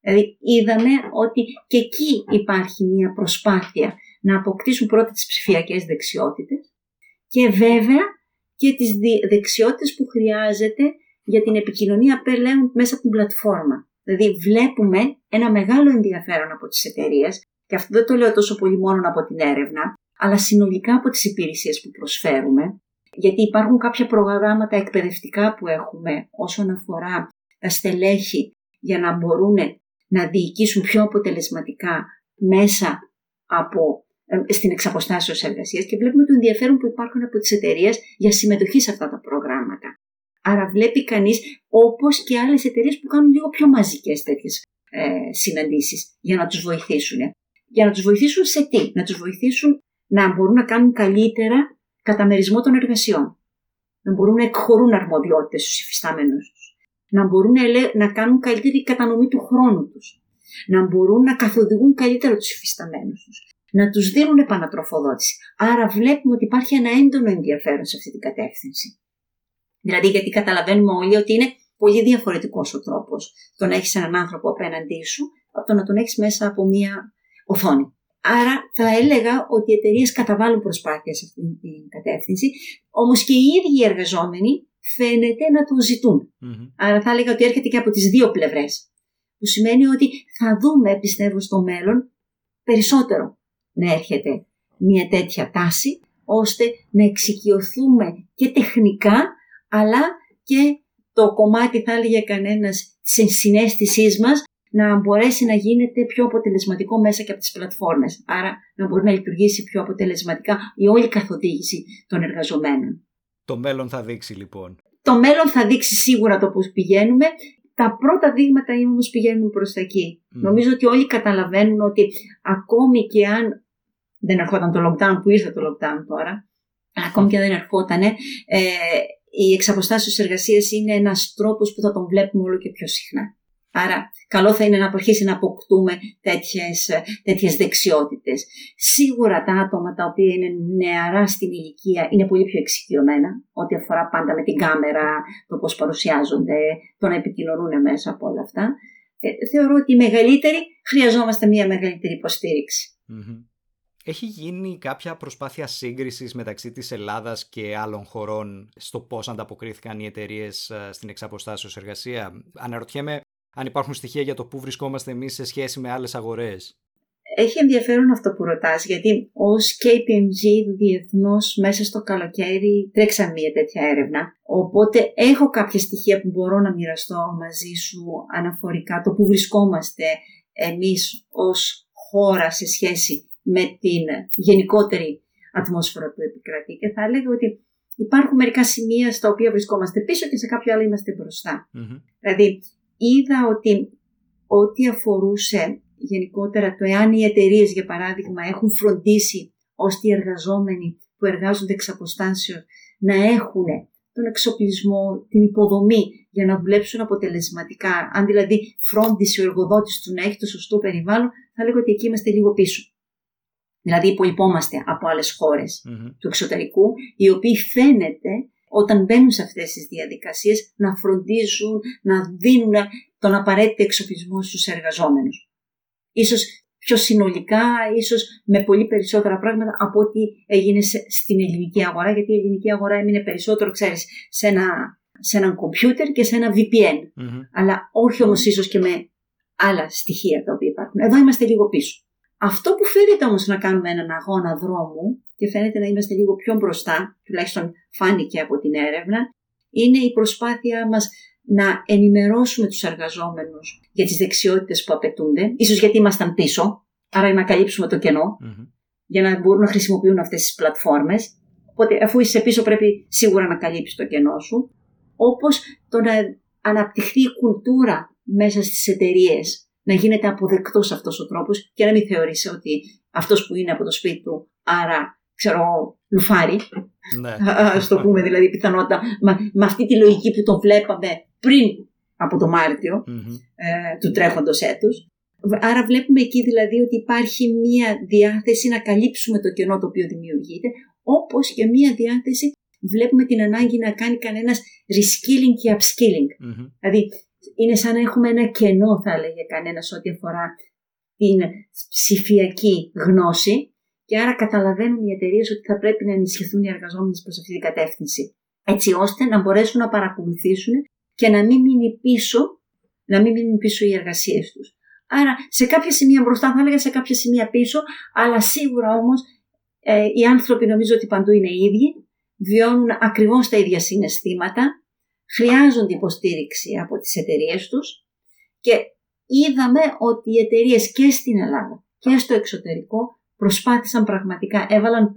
Δηλαδή είδαμε ότι και εκεί υπάρχει μια προσπάθεια να αποκτήσουν πρώτα τις ψηφιακές δεξιότητες και βέβαια και τις δεξιότητες που χρειάζεται για την επικοινωνία πλέον μέσα από την πλατφόρμα. Δηλαδή βλέπουμε ένα μεγάλο ενδιαφέρον από τις εταιρείες και αυτό δεν το λέω τόσο πολύ μόνο από την έρευνα, αλλά συνολικά από τις υπηρεσίες που προσφέρουμε, γιατί υπάρχουν κάποια προγράμματα εκπαιδευτικά που έχουμε όσον αφορά τα στελέχη για να μπορούν να διοικήσουν πιο αποτελεσματικά μέσα από ε, στην εξαποστάσεως εργασίας και βλέπουμε το ενδιαφέρον που υπάρχουν από τις εταιρείες για συμμετοχή σε αυτά τα προγράμματα. Άρα βλέπει κανείς όπως και άλλες εταιρείες που κάνουν λίγο πιο μαζικές τέτοιες ε, συναντήσεις για να τους βοηθήσουν. Για να τους βοηθήσουν σε τι, να τους βοηθήσουν να μπορούν να κάνουν καλύτερα καταμερισμό των εργασιών. Να μπορούν να εκχωρούν αρμοδιότητες στους υφιστάμενους τους να μπορούν να κάνουν καλύτερη κατανομή του χρόνου τους, να μπορούν να καθοδηγούν καλύτερα τους υφισταμένους τους, να τους δίνουν επανατροφοδότηση. Άρα βλέπουμε ότι υπάρχει ένα έντονο ενδιαφέρον σε αυτή την κατεύθυνση. Δηλαδή γιατί καταλαβαίνουμε όλοι ότι είναι πολύ διαφορετικός ο τρόπος το να έχεις έναν άνθρωπο απέναντί σου από το να τον έχεις μέσα από μία οθόνη. Άρα θα έλεγα ότι οι εταιρείες καταβάλουν προσπάθεια σε αυτή την κατεύθυνση, όμως και οι ίδιοι οι εργαζόμενοι φαίνεται να το ζητουν Άρα θα έλεγα ότι έρχεται και από τις δύο πλευρές. Που σημαίνει ότι θα δούμε, πιστεύω, στο μέλλον περισσότερο να έρχεται μια τέτοια τάση, ώστε να εξοικειωθούμε και τεχνικά, αλλά και το κομμάτι, θα έλεγε κανένας, της συνέστησής μας, να μπορέσει να γίνεται πιο αποτελεσματικό μέσα και από τις πλατφόρμες. Άρα να μπορεί να λειτουργήσει πιο αποτελεσματικά η όλη καθοδήγηση των εργαζομένων. Το μέλλον θα δείξει λοιπόν. Το μέλλον θα δείξει σίγουρα το πώς πηγαίνουμε. Τα πρώτα δείγματα όμως πηγαίνουν προς τα εκεί. Νομίζω ότι όλοι καταλαβαίνουν ότι ακόμη και αν δεν ερχόταν το lockdown που ήρθε το lockdown τώρα, ακόμη και αν δεν ερχόταν, ε, η εξαποστάσεως εργασίας είναι ένας τρόπος που θα τον βλέπουμε όλο και πιο συχνά. Άρα καλό θα είναι να αρχίσει να αποκτούμε τέτοιες, τέτοιες δεξιότητες. Σίγουρα τα άτομα τα οποία είναι νεαρά στην ηλικία είναι πολύ πιο εξοικειωμένα ό,τι αφορά πάντα με την κάμερα, το πώς παρουσιάζονται, το να επικοινωνούν μέσα από όλα αυτά. Ε, θεωρώ ότι οι μεγαλύτεροι χρειαζόμαστε μια μεγαλύτερη Έχει γίνει κάποια προσπάθεια σύγκρισης μεταξύ της Ελλάδας και άλλων χωρών στο πώς ανταποκρίθηκαν οι εταιρείες ε, στην εξαποστάσεως εργασία; Αναρωτιέμαι αν υπάρχουν στοιχεία για το πού βρισκόμαστε εμείς σε σχέση με άλλες αγορές. Έχει ενδιαφέρον αυτό που ρωτάς, γιατί ως KPMG διεθνώς μέσα στο καλοκαίρι τρέξαμε μια τέτοια έρευνα. Οπότε έχω κάποια στοιχεία που μπορώ να μοιραστώ μαζί σου αναφορικά το που βρισκόμαστε εμείς ως χώρα σε σχέση με την γενικότερη ατμόσφαιρα που επικρατεί. Και θα έλεγα ότι υπάρχουν μερικά σημεία στα οποία βρισκόμαστε πίσω και σε κάποια άλλα είμαστε Δηλαδή είδα ότι ό,τι αφορούσε γενικότερα το εάν οι εταιρείες, για παράδειγμα, έχουν φροντίσει ώστε οι εργαζόμενοι που εργάζονται εξ αποστάσεως να έχουν τον εξοπλισμό, την υποδομή για να δουλέψουν αποτελεσματικά. Αν δηλαδή φρόντισε ο εργοδότης του να έχει το σωστό περιβάλλον, θα λέγω ότι εκεί είμαστε λίγο πίσω. Δηλαδή υπολοιπόμαστε από άλλες του εξωτερικού, οι οποίοι φαίνεται όταν μπαίνουν σε αυτές τις διαδικασίες να φροντίζουν, να δίνουν τον απαραίτητο εξοπλισμό στους εργαζόμενους. Ίσως πιο συνολικά, ίσως με πολύ περισσότερα πράγματα από ό,τι έγινε στην ελληνική αγορά, γιατί η ελληνική αγορά έμεινε περισσότερο, ξέρεις, σε ένα, σε έναν κομπιούτερ και σε ένα VPN. Αλλά όχι όμως ίσως και με άλλα στοιχεία τα οποία υπάρχουν. Εδώ είμαστε λίγο πίσω. Αυτό που φαίνεται όμως να κάνουμε έναν αγώνα δρόμου και φαίνεται να είμαστε λίγο πιο μπροστά, τουλάχιστον φάνηκε από την έρευνα, είναι η προσπάθεια μας να ενημερώσουμε τους εργαζόμενους για τις δεξιότητες που απαιτούνται, ίσως γιατί ήμασταν πίσω, άρα να καλύψουμε το κενο για να μπορούν να χρησιμοποιούν αυτές τις πλατφόρμες. Οπότε αφού είσαι πίσω πρέπει σίγουρα να καλύψεις το κενό σου. Όπως το να αναπτυχθεί η κουλτούρα μέσα στις εταιρείες να γίνεται αποδεκτός αυτός ο τρόπος και να μην θεωρήσει ότι αυτός που είναι από το σπίτι του, άρα ξέρω, λουφάρι. Ναι. Α το πούμε δηλαδή πιθανότητα. Με, αυτή τη λογική που το βλέπαμε πριν από το μαρτιο ε, του τρέχοντος έτους. Άρα βλέπουμε εκεί δηλαδή ότι υπάρχει μία διάθεση να καλύψουμε το κενό το οποίο δημιουργείται, όπως και μία διάθεση βλέπουμε την ανάγκη να κάνει κανένας reskilling και upskilling. Δηλαδή είναι σαν να έχουμε ένα κενό θα έλεγε κανένας ό,τι αφορά την ψηφιακή γνώση και άρα καταλαβαίνουν οι εταιρείες ότι θα πρέπει να ενισχυθούν οι εργαζόμενοι προς αυτή την κατεύθυνση. Έτσι ώστε να μπορέσουν να παρακολουθήσουν και να μην μείνει πίσω, να μην μείνουν πίσω οι εργασίες τους. Άρα σε κάποια σημεία μπροστά, θα έλεγα σε κάποια σημεία πίσω, αλλά σίγουρα όμως ε, οι άνθρωποι νομίζω ότι παντού είναι οι ίδιοι, βιώνουν ακριβώς τα ίδια συναισθήματα, χρειάζονται υποστήριξη από τις εταιρείες τους και είδαμε ότι οι εταιρείες και στην Ελλάδα και στο εξωτερικό προσπάθησαν πραγματικά, έβαλαν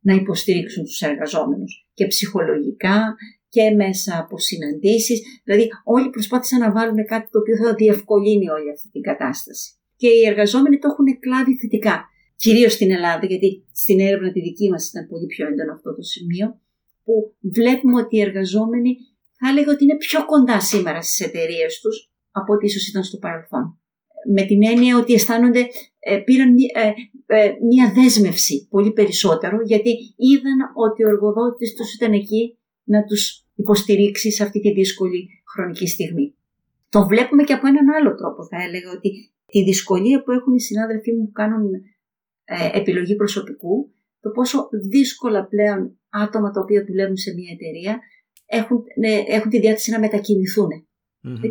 να υποστηρίξουν τους εργαζόμενους και ψυχολογικά και μέσα από συναντήσεις. Δηλαδή όλοι προσπάθησαν να βάλουν κάτι το οποίο θα διευκολύνει όλη αυτή την κατάσταση. Και οι εργαζόμενοι το έχουν κλάβει θετικά. Κυρίως στην Ελλάδα, γιατί στην έρευνα τη δική μας ήταν πολύ πιο έντονο αυτό το σημείο, που βλέπουμε ότι οι εργαζόμενοι θα έλεγα ότι είναι πιο κοντά σήμερα στις εταιρείες τους από ό,τι ίσως ήταν στο παρελθόν με την έννοια ότι αισθάνονται, ε, πήραν ε, ε, μία δέσμευση πολύ περισσότερο γιατί είδαν ότι ο εργοδότης τους ήταν εκεί να τους υποστηρίξει σε αυτή τη δύσκολη χρονική στιγμή. Το βλέπουμε και από έναν άλλο τρόπο θα έλεγα ότι τη δυσκολία που έχουν οι συνάδελφοί μου που κάνουν επιλογή προσωπικού, το πόσο δύσκολα πλέον άτομα τα οποία δουλεύουν σε μια εταιρεία έχουν, έχουν τη διάθεση να μετακινηθούν.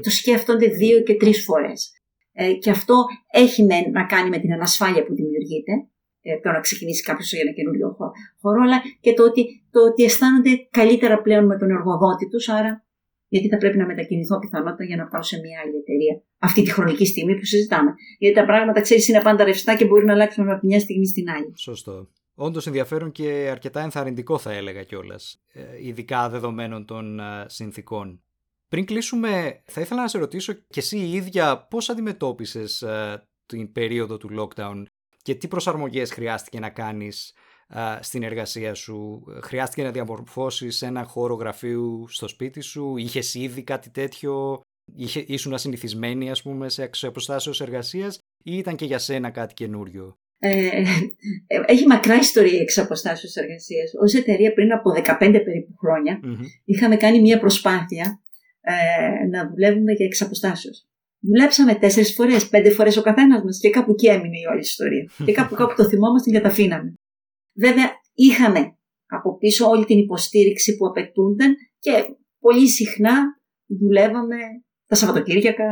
Το σκέφτονται δύο και τρεις φορές. Ε, και αυτό έχει να κάνει με την ανασφάλεια που δημιουργείται, ε, το να ξεκινήσει κάποιος για ένα καινούριο χώρο, αλλά και το ότι, το ότι αισθάνονται καλύτερα πλέον με τον εργοδότη τους, άρα γιατί θα πρέπει να μετακινηθώ πιθανότητα για να πάω σε μια άλλη εταιρεία. Αυτή τη χρονική στιγμή που συζητάμε. Γιατί τα πράγματα, ξέρεις, είναι πάντα ρευστά και μπορεί να αλλάξουν από μια στιγμή στην άλλη. Σωστό. Όντως ενδιαφέρον και αρκετά ενθαρρυντικό, θα έλεγα κιόλας. Ε, ειδικά δεδομένων των συνθήκων. Πριν κλείσουμε, θα ήθελα να σε ρωτήσω και εσύ η ίδια πώς αντιμετώπισες ε, την περίοδο του lockdown και τι προσαρμογές χρειάστηκε να κάνεις ε, στην εργασία σου; Χρειάστηκε να διαμορφώσεις ένα χώρο γραφείου στο σπίτι σου, είχες ήδη κάτι τέτοιο, είχε, ήσουν ασυνηθισμένη ας πούμε σε αποστάσεως εργασίας ή ήταν και για σένα κάτι καινούριο; Ε, ε έχει μακρά ιστορία εξ αποστάσεως εργασίας. Ως εταιρεία πριν από 15 περίπου είχαμε κάνει μια προσπάθεια ε, να δουλεύουμε για εξ Δουλέψαμε τέσσερις φορές, πέντε φορές ο καθένας μας και κάπου εκεί έμεινε η όλη ιστορία. και κάπου κάπου το θυμόμαστε και τα αφήναμε. Βέβαια, είχαμε από πίσω όλη την υποστήριξη που απαιτούνταν και πολύ συχνά δουλεύαμε τα Σαββατοκύριακα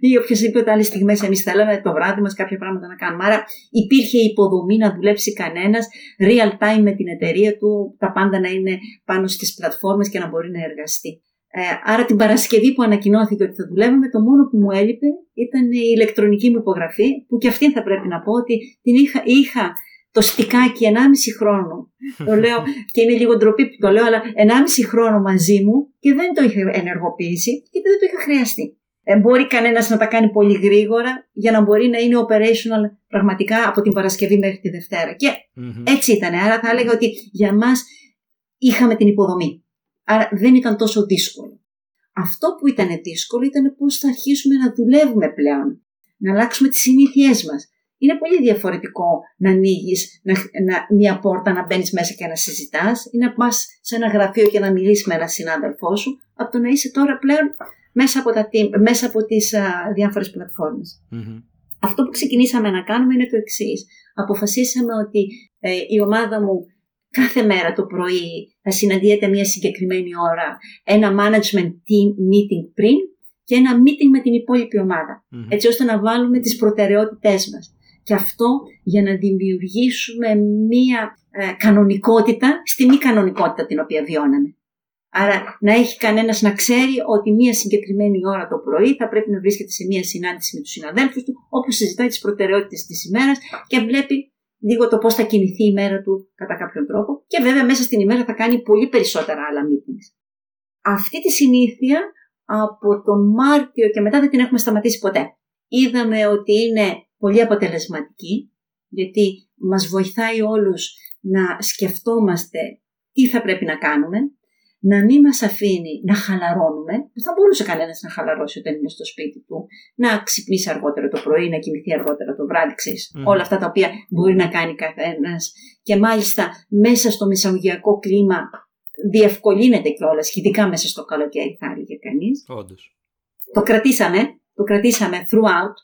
ή οποιασδήποτε άλλες στιγμές εμείς θέλαμε το βράδυ μας κάποια πράγματα να κάνουμε. Άρα υπήρχε υποδομή να δουλέψει κανένας real time με την εταιρεία του, τα πάντα να είναι πάνω στις πλατφόρμες και να μπορεί να εργαστεί. Ε, άρα την Παρασκευή που ανακοινώθηκε ότι θα δουλεύαμε, το μόνο που μου έλειπε ήταν η ηλεκτρονική μου υπογραφή, που και αυτή θα πρέπει να πω ότι την είχα, είχα το στικάκι 1,5 χρόνο. το λέω και είναι λίγο ντροπή που το λέω, αλλά 1,5 χρόνο μαζί μου και δεν το είχα ενεργοποιήσει και δεν το είχα χρειαστεί. Ε, μπορεί κανένας να τα κάνει πολύ γρήγορα για να μπορεί να είναι operational πραγματικά από την Παρασκευή μέχρι τη Δευτέρα. Και έτσι ήταν. Άρα θα έλεγα ότι για μας είχαμε την υποδομή. Άρα δεν ήταν τόσο δύσκολο. Αυτό που ήταν δύσκολο ήταν πώς θα αρχίσουμε να δουλεύουμε πλέον, να αλλάξουμε τις συνήθειές μας. Είναι πολύ διαφορετικό να ανοίγεις μια πόρτα, να μπαίνεις μέσα και να συζητάς, ή να πας σε ένα γραφείο και να μιλήσεις με έναν συνάδελφό σου, από το να είσαι τώρα πλέον μέσα από, τα, μέσα από τις α, διάφορες πλατφόρμες. Αυτό που ξεκινήσαμε να κάνουμε είναι το εξής. Αποφασίσαμε ότι ε, η ομάδα μου κάθε μέρα το πρωί θα συναντιέται μια συγκεκριμένη ώρα ένα management team meeting πριν και ένα meeting με την υπόλοιπη Έτσι ώστε να βάλουμε τις προτεραιότητές μας. Και αυτό για να δημιουργήσουμε μία ε, κανονικότητα στη μη κανονικότητα την οποία βιώναμε. Άρα να έχει κανένας να ξέρει ότι μία συγκεκριμένη ώρα το πρωί θα πρέπει να βρίσκεται σε μία συνάντηση με τους συναδέλφους του όπου συζητάει τις προτεραιότητες της ημέρας και βλέπει λίγο το πώς θα κινηθεί η μέρα του κατά κάποιον τρόπο και βέβαια μέσα στην ημέρα θα κάνει πολύ περισσότερα άλλα meetings. Αυτή τη συνήθεια από τον Μάρτιο και μετά δεν την έχουμε σταματήσει ποτέ. Είδαμε ότι είναι πολύ αποτελεσματική γιατί μας βοηθάει όλους να σκεφτόμαστε τι θα πρέπει να κάνουμε, να μην μας αφήνει να χαλαρώνουμε, που θα μπορούσε κανένας να χαλαρώσει όταν είναι στο σπίτι του, να ξυπνήσει αργότερα το πρωί, να κοιμηθεί αργότερα το βράδυ, ξέρεις, όλα αυτά τα οποία μπορεί να κάνει καθένας. Και μάλιστα μέσα στο μεσαγωγειακό κλίμα διευκολύνεται κιόλας, ειδικά μέσα στο καλοκαίρι θα έλεγε κανείς. Όντως. Το κρατήσαμε, το κρατήσαμε throughout,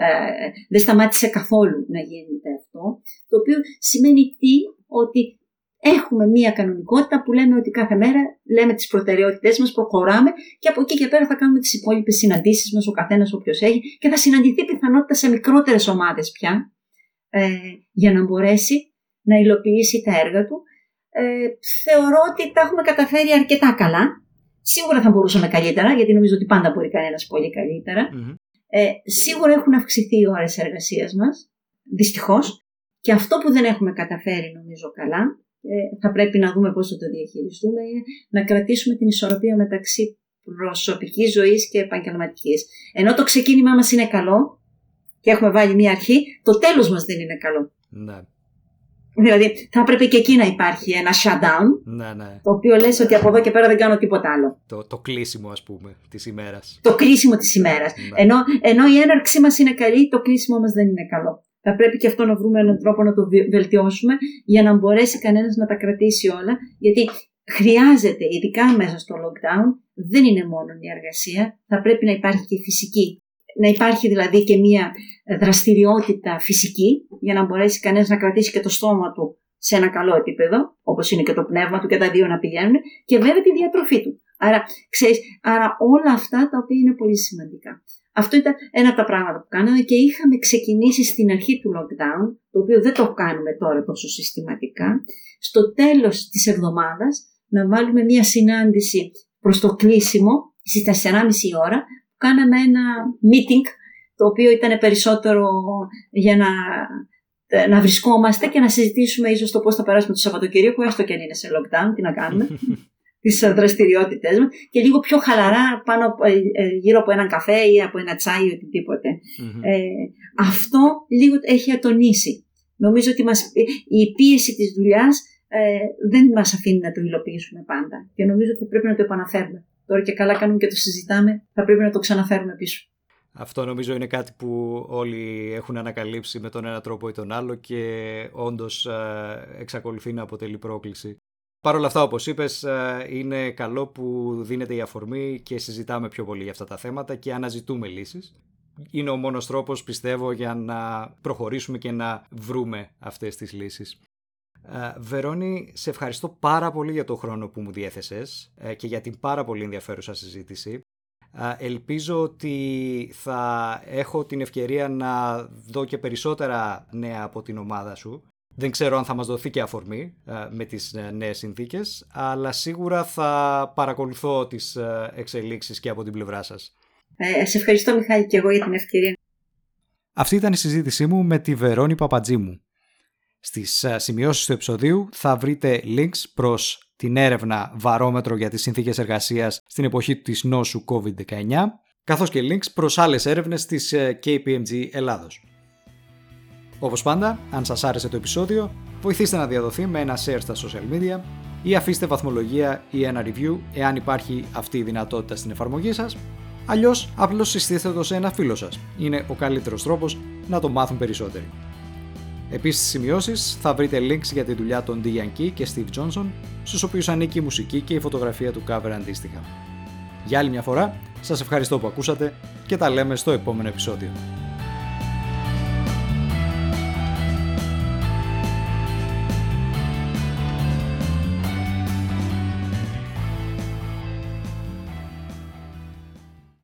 ε, δεν σταμάτησε καθόλου να γίνεται αυτό, το οποίο σημαίνει τι, ότι έχουμε μία κανονικότητα που λέμε ότι κάθε μέρα λέμε τις προτεραιότητές μας, προχωράμε και από εκεί και πέρα θα κάνουμε τις υπόλοιπες συναντήσεις μας, ο καθένας όποιος έχει και θα συναντηθεί πιθανότητα σε μικρότερες ομάδες πια ε, για να μπορέσει να υλοποιήσει τα έργα του. Ε, θεωρώ ότι τα έχουμε καταφέρει αρκετά καλά. Σίγουρα θα μπορούσαμε καλύτερα, γιατί νομίζω ότι πάντα μπορεί κανένας πολύ Ε, σίγουρα έχουν αυξηθεί οι ώρες εργασίας μας, δυστυχώς. Και αυτό που δεν έχουμε καταφέρει νομίζω καλά ε, θα πρέπει να δούμε πώς θα το διαχειριστούμε είναι να κρατήσουμε την ισορροπία μεταξύ προσωπικής ζωής και επαγγελματικής. Ενώ το ξεκίνημά μας είναι καλό και έχουμε βάλει μια αρχή, το τέλος μας δεν είναι καλό. Ναι. Δηλαδή θα έπρεπε και εκεί να υπάρχει ένα shutdown, ναι, ναι. το οποίο λες ότι από εδώ και πέρα δεν κάνω τίποτα άλλο. Το, το κλείσιμο ας πούμε της ημέρας. Το κλείσιμο της ημέρας. Ναι. Ενώ, ενώ η έναρξή μας είναι καλή, το κλείσιμο μας δεν είναι καλό θα πρέπει και αυτό να βρούμε έναν τρόπο να το βελτιώσουμε για να μπορέσει κανένας να τα κρατήσει όλα. Γιατί χρειάζεται, ειδικά μέσα στο lockdown, δεν είναι μόνο η εργασία, θα πρέπει να υπάρχει και η φυσική. Να υπάρχει δηλαδή και μια δραστηριότητα φυσική για να μπορέσει κανένας να κρατήσει και το στόμα του σε ένα καλό επίπεδο, όπως είναι και το πνεύμα του και τα δύο να πηγαίνουν, και βέβαια τη διατροφή του. Άρα, ξέρεις, άρα όλα αυτά τα οποία είναι πολύ σημαντικά. Αυτό ήταν ένα από τα πράγματα που κάναμε και είχαμε ξεκινήσει στην αρχή του lockdown, το οποίο δεν το κάνουμε τώρα τόσο συστηματικά, στο τέλος της εβδομάδας να βάλουμε μια συνάντηση προς το κλείσιμο στις 4.30 ώρα που κάναμε ένα meeting το οποίο ήταν περισσότερο για να, να βρισκόμαστε και να συζητήσουμε ίσως το πώς θα περάσουμε το Σαββατοκύριακο, έστω και αν είναι σε lockdown, τι να κάνουμε. τις δραστηριότητες μας και λίγο πιο χαλαρά πάνω, ε, ε, γύρω από έναν καφέ ή από ένα τσάι ή οτιδήποτε. Ε, αυτό λίγο έχει ατονίσει. Νομίζω ότι μας, η πίεση της δουλειάς ε, δεν μας αφήνει να το υλοποιήσουμε πάντα και νομίζω ότι πρέπει να το επαναφέρουμε. Τώρα και καλά κάνουμε και το συζητάμε, θα πρέπει να το ξαναφέρουμε πίσω. Αυτό νομίζω είναι κάτι που όλοι έχουν ανακαλύψει με τον ένα τρόπο ή τον άλλο και όντως εξακολουθεί να αποτελεί πρόκληση. Παρ' όλα αυτά, όπως είπες, ε, είναι καλό που δίνεται η αφορμή και συζητάμε πιο πολύ για αυτά τα θέματα και αναζητούμε λύσεις. Είναι ο μόνος τρόπος, πιστεύω, για να προχωρήσουμε και να βρούμε αυτές τις λύσεις. Ε, Βερόνη, σε ευχαριστώ πάρα πολύ για το χρόνο που μου διέθεσες ε, και για την πάρα πολύ ενδιαφέρουσα συζήτηση. Ελπίζω ότι θα έχω την ευκαιρία να δω και περισσότερα νέα από την ομάδα σου δεν ξέρω αν θα μας δοθεί και αφορμή ε, με τις ε, νέες συνθήκες, αλλά σίγουρα θα παρακολουθώ τις ε, εξελίξεις και από την πλευρά σας. Ε, σε ευχαριστώ Μιχάλη και εγώ για την ευκαιρία. Αυτή ήταν η συζήτησή μου με τη Βερόνη Παπατζήμου. Στις σημειώσεις του επεισοδίου θα βρείτε links προς την έρευνα βαρόμετρο για τις συνθήκες εργασίας στην εποχή της νόσου COVID-19, καθώς και links προς άλλες έρευνες της KPMG Ελλάδος. Όπως πάντα, αν σας άρεσε το επεισόδιο, βοηθήστε να διαδοθεί με ένα share στα social media ή αφήστε βαθμολογία ή ένα review εάν υπάρχει αυτή η δυνατότητα στην εφαρμογή σας, αλλιώς απλώς συστήστε το σε ένα φίλο σας. Είναι ο καλύτερος τρόπος να το μάθουν περισσότεροι. Επίσης στις σημειώσεις θα βρείτε links για τη δουλειά των D. Key και Steve Johnson, στους οποίους ανήκει η μουσική και η φωτογραφία του cover αντίστοιχα. Για άλλη μια φορά, σας ευχαριστώ που ακούσατε και τα λέμε στο επόμενο επεισόδιο.